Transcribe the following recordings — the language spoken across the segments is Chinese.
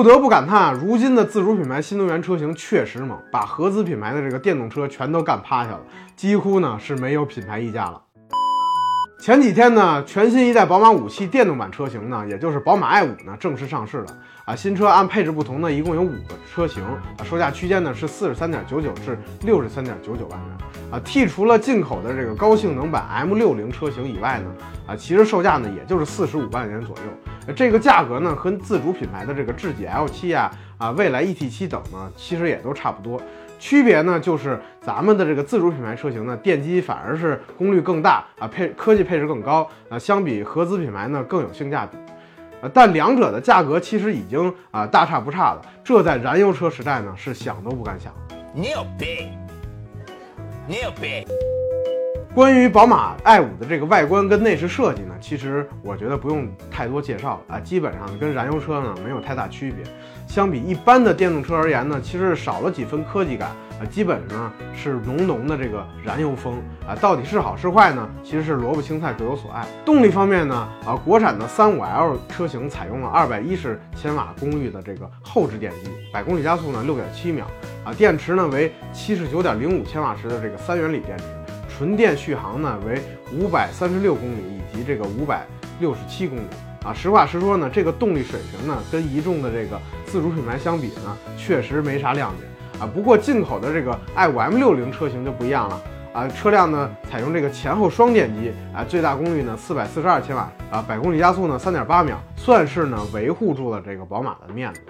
不得不感叹啊，如今的自主品牌新能源车型确实猛，把合资品牌的这个电动车全都干趴下了，几乎呢是没有品牌溢价了。前几天呢，全新一代宝马五系电动版车型呢，也就是宝马 i 五呢，正式上市了啊。新车按配置不同呢，一共有五个车型啊，售价区间呢是四十三点九九至六十三点九九万元啊。剔除了进口的这个高性能版 M 六零车型以外呢，啊，其实售价呢也就是四十五万元左右。这个价格呢，和自主品牌的这个智己 L 七啊、啊蔚来 ET 七等呢，其实也都差不多。区别呢，就是咱们的这个自主品牌车型呢，电机反而是功率更大啊，配科技配置更高啊，相比合资品牌呢更有性价比，呃，但两者的价格其实已经啊大差不差了，这在燃油车时代呢是想都不敢想。你有病，你有病。关于宝马 i 五的这个外观跟内饰设计呢，其实我觉得不用太多介绍了啊，基本上跟燃油车呢没有太大区别。相比一般的电动车而言呢，其实少了几分科技感啊，基本上是浓浓的这个燃油风啊。到底是好是坏呢？其实是萝卜青菜各有所爱。动力方面呢，啊，国产的三五 L 车型采用了二百一十千瓦功率的这个后置电机，百公里加速呢六点七秒啊，电池呢为七十九点零五千瓦时的这个三元锂电池。纯电续航呢为五百三十六公里以及这个五百六十七公里啊，实话实说呢，这个动力水平呢跟一众的这个自主品牌相比呢，确实没啥亮点啊。不过进口的这个 i5 M60 车型就不一样了啊，车辆呢采用这个前后双电机啊，最大功率呢四百四十二千瓦啊，百公里加速呢三点八秒，算是呢维护住了这个宝马的面子。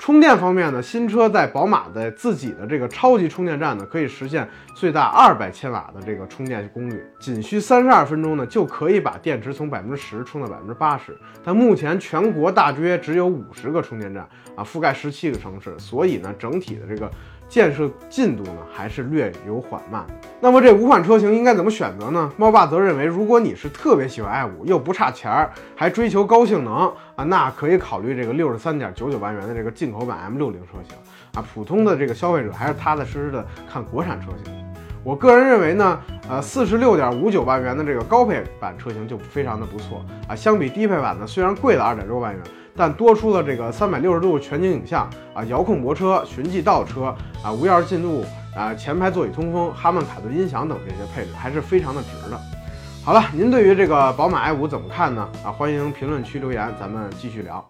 充电方面呢，新车在宝马的自己的这个超级充电站呢，可以实现最大二百千瓦的这个充电功率，仅需三十二分钟呢，就可以把电池从百分之十充到百分之八十。但目前全国大约只有五十个充电站啊，覆盖十七个城市，所以呢，整体的这个建设进度呢，还是略有缓慢。那么这五款车型应该怎么选择呢？猫爸则认为，如果你是特别喜欢 i 五，又不差钱儿，还追求高性能啊，那可以考虑这个六十三点九九万元的这个进口版 M 六零车型啊。普通的这个消费者还是踏踏实实的看国产车型。我个人认为呢，呃，四十六点五九万元的这个高配版车型就非常的不错啊。相比低配版呢，虽然贵了二点六万元，但多出了这个三百六十度全景影像啊，遥控泊车、循迹倒车啊，无钥匙进入啊，前排座椅通风、哈曼卡顿音响等这些配置，还是非常的值的。好了，您对于这个宝马 i 五怎么看呢？啊，欢迎评论区留言，咱们继续聊。